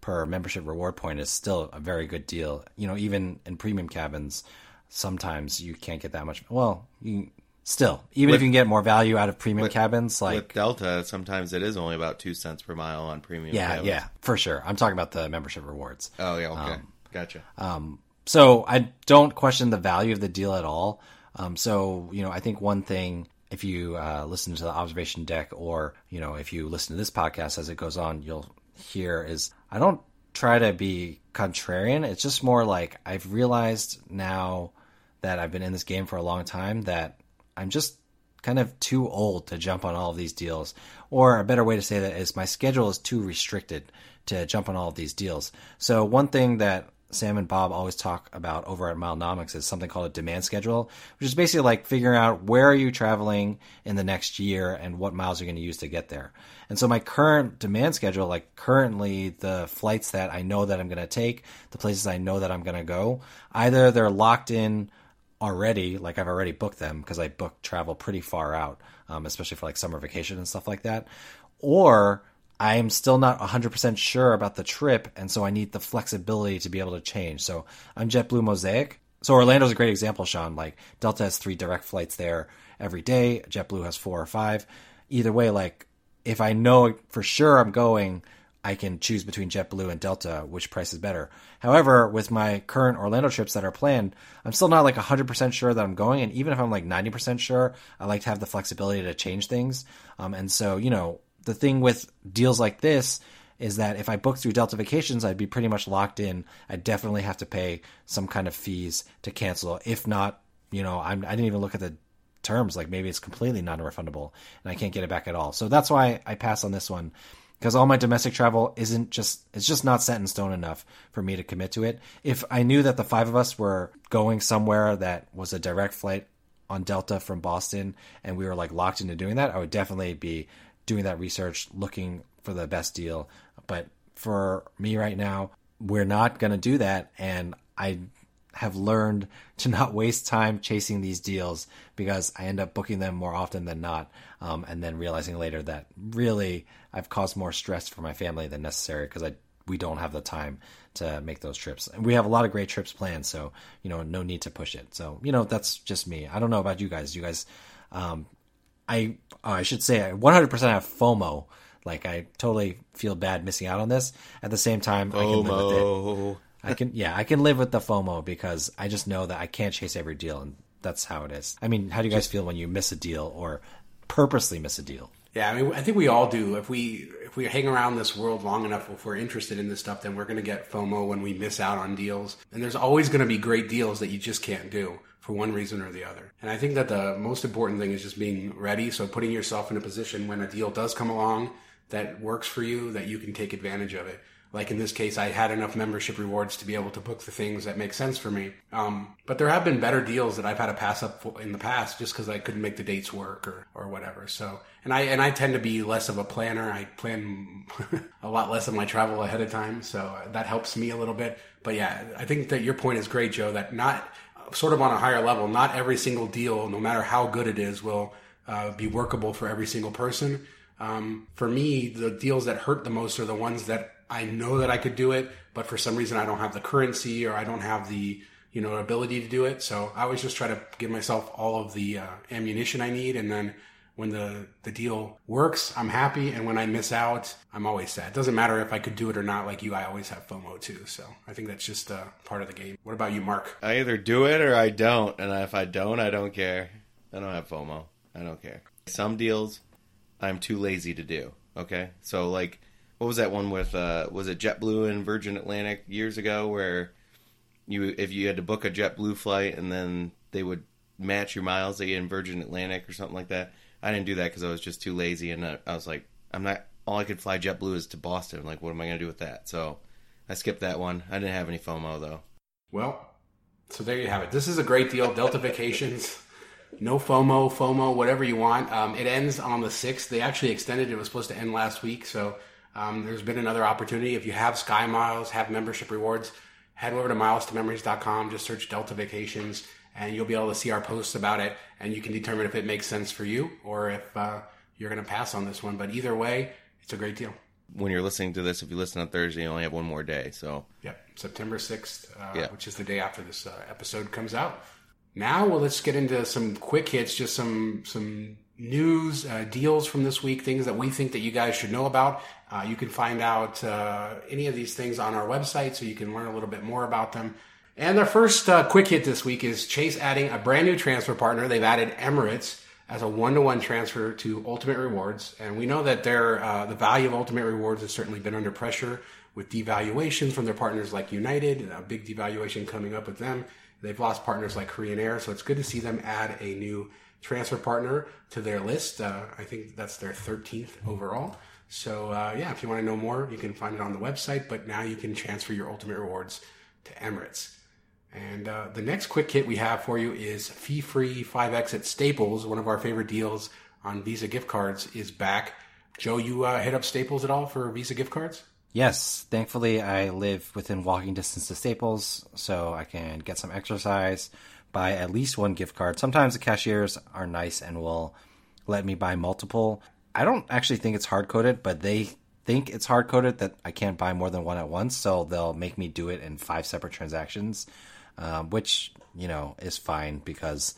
per membership reward point is still a very good deal. You know, even in premium cabins, sometimes you can't get that much. Well, you still, even with, if you can get more value out of premium with, cabins, like with Delta, sometimes it is only about two cents per mile on premium. Yeah, cabins. yeah, for sure. I'm talking about the membership rewards. Oh yeah, okay, um, gotcha. Um, so I don't question the value of the deal at all. Um, so, you know, I think one thing, if you uh, listen to the observation deck or, you know, if you listen to this podcast as it goes on, you'll hear is I don't try to be contrarian. It's just more like I've realized now that I've been in this game for a long time that I'm just kind of too old to jump on all of these deals. Or a better way to say that is my schedule is too restricted to jump on all of these deals. So one thing that Sam and Bob always talk about over at Milenomics is something called a demand schedule, which is basically like figuring out where are you traveling in the next year and what miles you're going to use to get there. And so my current demand schedule, like currently the flights that I know that I'm going to take, the places I know that I'm going to go, either they're locked in already, like I've already booked them because I book travel pretty far out, um, especially for like summer vacation and stuff like that, or I'm still not 100% sure about the trip, and so I need the flexibility to be able to change. So I'm JetBlue Mosaic. So Orlando's a great example, Sean. Like Delta has three direct flights there every day. JetBlue has four or five. Either way, like if I know for sure I'm going, I can choose between JetBlue and Delta, which price is better. However, with my current Orlando trips that are planned, I'm still not like 100% sure that I'm going. And even if I'm like 90% sure, I like to have the flexibility to change things. Um, and so, you know, the thing with deals like this is that if I book through Delta Vacations, I'd be pretty much locked in. I'd definitely have to pay some kind of fees to cancel. If not, you know, I'm, I didn't even look at the terms. Like maybe it's completely non-refundable and I can't get it back at all. So that's why I pass on this one because all my domestic travel isn't just it's just not set in stone enough for me to commit to it. If I knew that the five of us were going somewhere that was a direct flight on Delta from Boston and we were like locked into doing that, I would definitely be doing that research, looking for the best deal. But for me right now, we're not going to do that. And I have learned to not waste time chasing these deals because I end up booking them more often than not. Um, and then realizing later that really I've caused more stress for my family than necessary because I we don't have the time to make those trips. And we have a lot of great trips planned, so you know, no need to push it. So you know, that's just me. I don't know about you guys. You guys, um, I uh, I should say I 100% have FOMO. Like I totally feel bad missing out on this. At the same time, I can live with it. I can yeah, I can live with the FOMO because I just know that I can't chase every deal and that's how it is. I mean, how do you guys feel when you miss a deal or purposely miss a deal? Yeah, I mean, I think we all do. If we if we hang around this world long enough, if we're interested in this stuff, then we're going to get FOMO when we miss out on deals. And there's always going to be great deals that you just can't do for one reason or the other. And I think that the most important thing is just being ready. So putting yourself in a position when a deal does come along that works for you, that you can take advantage of it like in this case, I had enough membership rewards to be able to book the things that make sense for me. Um, but there have been better deals that I've had to pass up in the past just because I couldn't make the dates work or, or whatever. So, and I, and I tend to be less of a planner. I plan a lot less of my travel ahead of time. So that helps me a little bit. But yeah, I think that your point is great, Joe, that not sort of on a higher level, not every single deal, no matter how good it is, will uh, be workable for every single person. Um, for me, the deals that hurt the most are the ones that I know that I could do it, but for some reason I don't have the currency or I don't have the you know ability to do it. So I always just try to give myself all of the uh, ammunition I need, and then when the the deal works, I'm happy, and when I miss out, I'm always sad. It doesn't matter if I could do it or not. Like you, I always have FOMO too. So I think that's just uh, part of the game. What about you, Mark? I either do it or I don't, and if I don't, I don't care. I don't have FOMO. I don't care. Some deals, I'm too lazy to do. Okay, so like what was that one with uh, was it JetBlue and Virgin Atlantic years ago where you if you had to book a JetBlue flight and then they would match your miles that you in Virgin Atlantic or something like that. I didn't do that because I was just too lazy and I, I was like, I'm not. All I could fly JetBlue is to Boston. Like, what am I going to do with that? So I skipped that one. I didn't have any FOMO though. Well, so there you have it. This is a great deal. Delta Vacations. No FOMO, FOMO, whatever you want. Um, it ends on the 6th. They actually extended it. It was supposed to end last week. So um, there's been another opportunity. If you have Sky Miles, have membership rewards, head over to milestomemories.com, just search Delta Vacations, and you'll be able to see our posts about it, and you can determine if it makes sense for you or if uh, you're going to pass on this one. But either way, it's a great deal. When you're listening to this, if you listen on Thursday, you only have one more day. So, yep, September 6th, uh, yeah. which is the day after this uh, episode comes out. Now, well, let's get into some quick hits, just some some news, uh, deals from this week, things that we think that you guys should know about. Uh, you can find out uh, any of these things on our website, so you can learn a little bit more about them. And our first uh, quick hit this week is Chase adding a brand new transfer partner. They've added Emirates as a one-to-one transfer to Ultimate Rewards, and we know that their uh, the value of Ultimate Rewards has certainly been under pressure with devaluations from their partners like United, a big devaluation coming up with them. They've lost partners like Korean Air, so it's good to see them add a new transfer partner to their list. Uh, I think that's their 13th overall. So uh, yeah, if you want to know more, you can find it on the website. But now you can transfer your ultimate rewards to Emirates. And uh, the next quick hit we have for you is fee free 5x at Staples. One of our favorite deals on Visa gift cards is back. Joe, you uh, hit up Staples at all for Visa gift cards? Yes, thankfully I live within walking distance to Staples, so I can get some exercise, buy at least one gift card. Sometimes the cashiers are nice and will let me buy multiple. I don't actually think it's hard coded, but they think it's hard coded that I can't buy more than one at once, so they'll make me do it in five separate transactions, um, which you know is fine because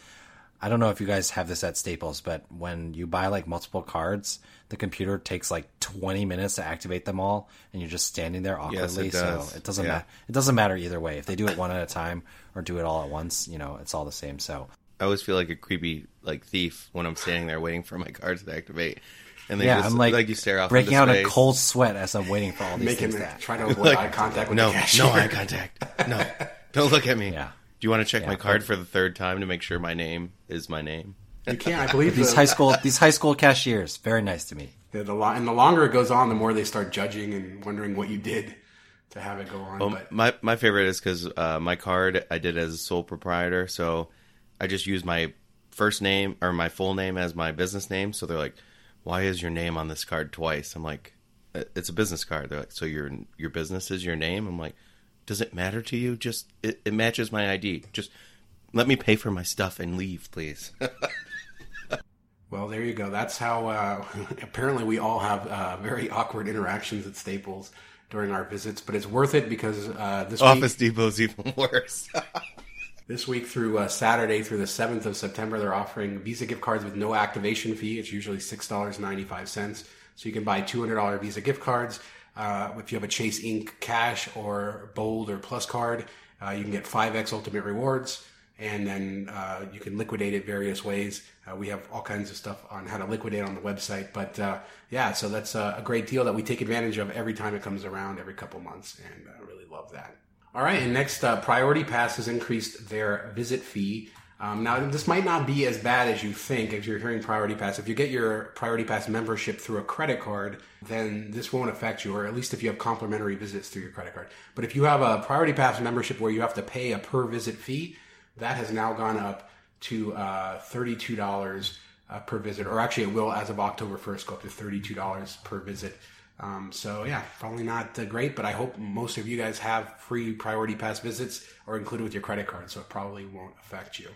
I don't know if you guys have this at Staples, but when you buy like multiple cards, the computer takes like 20 minutes to activate them all, and you're just standing there awkwardly. Yes, it so it doesn't yeah. it doesn't matter either way. If they do it one at a time or do it all at once, you know, it's all the same. So I always feel like a creepy like thief when I'm standing there waiting for my cards to activate. And they yeah, just, I'm like, like you stare off breaking out a cold sweat as I'm waiting for all these Making things. To trying to avoid like, eye contact with no, the cashier. No eye contact. No, don't look at me. Yeah. Do you want to check yeah, my card for the third time to make sure my name is my name? You can't. I believe these the, high school these high school cashiers very nice to me. The, the, and the longer it goes on, the more they start judging and wondering what you did to have it go on. Well, but. my my favorite is because uh, my card I did as a sole proprietor, so I just use my first name or my full name as my business name. So they're like, "Why is your name on this card twice?" I'm like, "It's a business card." They're like, "So your your business is your name?" I'm like, "Does it matter to you? Just it, it matches my ID. Just let me pay for my stuff and leave, please." Well, there you go. That's how uh, apparently we all have uh, very awkward interactions at Staples during our visits, but it's worth it because uh, this Office week, Depot's even worse. This week through uh, Saturday through the 7th of September, they're offering Visa gift cards with no activation fee. It's usually $6.95. So you can buy $200 Visa gift cards. Uh, if you have a Chase Ink Cash or Bold or Plus card, uh, you can get 5X Ultimate Rewards and then uh, you can liquidate it various ways. Uh, we have all kinds of stuff on how to liquidate on the website. But uh, yeah, so that's a, a, great deal that we take advantage of every time it comes around, every couple months, and I really love that. All right, and next, uh, Priority Pass has increased their visit fee. Um, now, this might not be as bad as you think if you're hearing Priority Pass. If you get your Priority Pass membership through a credit card, then this won't affect you, or at least if you have complimentary visits through your credit card. But if you have a Priority Pass membership where you have to pay a per visit fee, that has now gone up to uh, $32 uh, per visit, or actually, it will as of October 1st go up to $32 per visit. Um, so yeah, probably not uh, great, but I hope most of you guys have free priority pass visits or included with your credit card, so it probably won't affect you.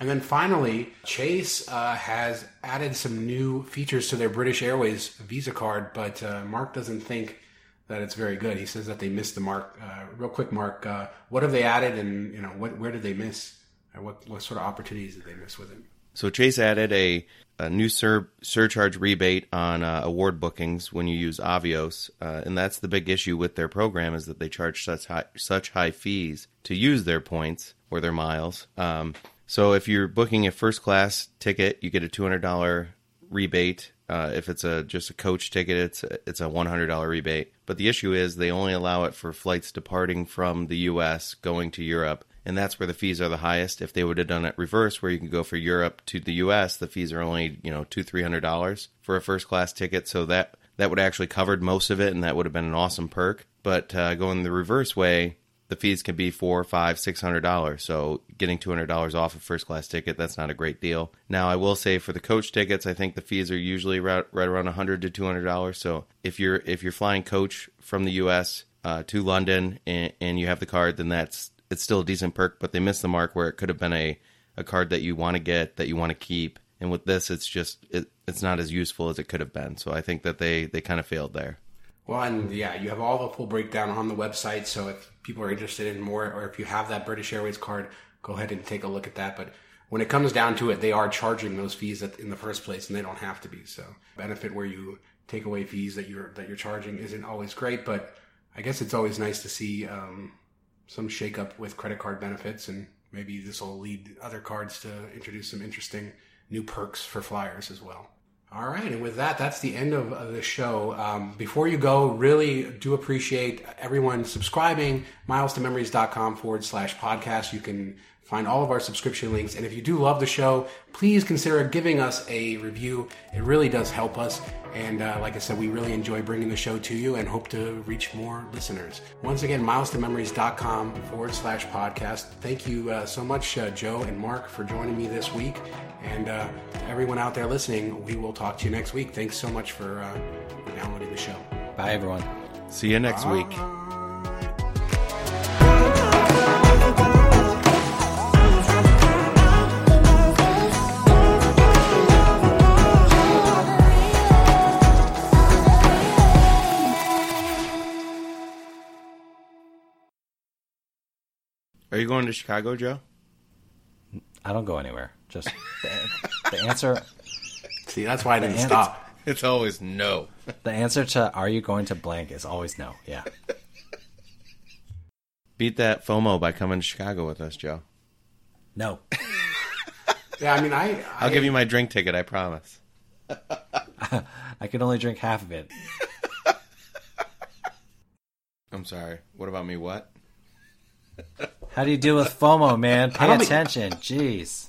And then finally, Chase uh, has added some new features to their British Airways Visa card, but uh, Mark doesn't think that it's very good. He says that they missed the mark. Uh, real quick, Mark, uh, what have they added, and you know, what where did they miss? what what sort of opportunities did they miss with it? So Chase added a, a new sur- surcharge rebate on uh, award bookings when you use Avios, uh, and that's the big issue with their program is that they charge such high such high fees to use their points or their miles. Um, so if you're booking a first class ticket, you get a two hundred dollar rebate. Uh, if it's a just a coach ticket, it's a, it's a one hundred dollar rebate. But the issue is they only allow it for flights departing from the U.S. going to Europe and that's where the fees are the highest. If they would have done it reverse, where you can go for Europe to the U.S., the fees are only you know two three hundred dollars for a first class ticket. So that that would actually covered most of it, and that would have been an awesome perk. But uh, going the reverse way, the fees can be four, five, six hundred dollars. So getting two hundred dollars off a first class ticket, that's not a great deal. Now I will say for the coach tickets, I think the fees are usually right, right around hundred to two hundred dollars. So if you're if you're flying coach from the U.S. Uh, to London and, and you have the card, then that's it's still a decent perk, but they missed the mark where it could have been a, a card that you want to get, that you want to keep. And with this, it's just it, it's not as useful as it could have been. So I think that they they kind of failed there. Well, and yeah, you have all the full breakdown on the website. So if people are interested in more, or if you have that British Airways card, go ahead and take a look at that. But when it comes down to it, they are charging those fees in the first place, and they don't have to be. So benefit where you take away fees that you're that you're charging isn't always great, but I guess it's always nice to see um, some shakeup with credit card benefits, and maybe this will lead other cards to introduce some interesting new perks for flyers as well. All right, and with that, that's the end of, of the show. Um, before you go, really do appreciate everyone subscribing. MilesToMemories.com forward slash podcast. You can find all of our subscription links. And if you do love the show, please consider giving us a review. It really does help us. And uh, like I said, we really enjoy bringing the show to you and hope to reach more listeners. Once again, milestomemories.com forward slash podcast. Thank you uh, so much, uh, Joe and Mark, for joining me this week. And uh, to everyone out there listening, we will talk to you next week. Thanks so much for, uh, for downloading the show. Bye, everyone. See you next Bye. week. Are you going to Chicago, Joe? I don't go anywhere. Just the, the answer. See, that's why I didn't stop. It's always no. The answer to "Are you going to blank?" is always no. Yeah. Beat that FOMO by coming to Chicago with us, Joe. No. yeah, I mean, I, I. will give you my drink ticket. I promise. I can only drink half of it. I'm sorry. What about me? What? How do you deal with FOMO, man? Pay attention. Jeez.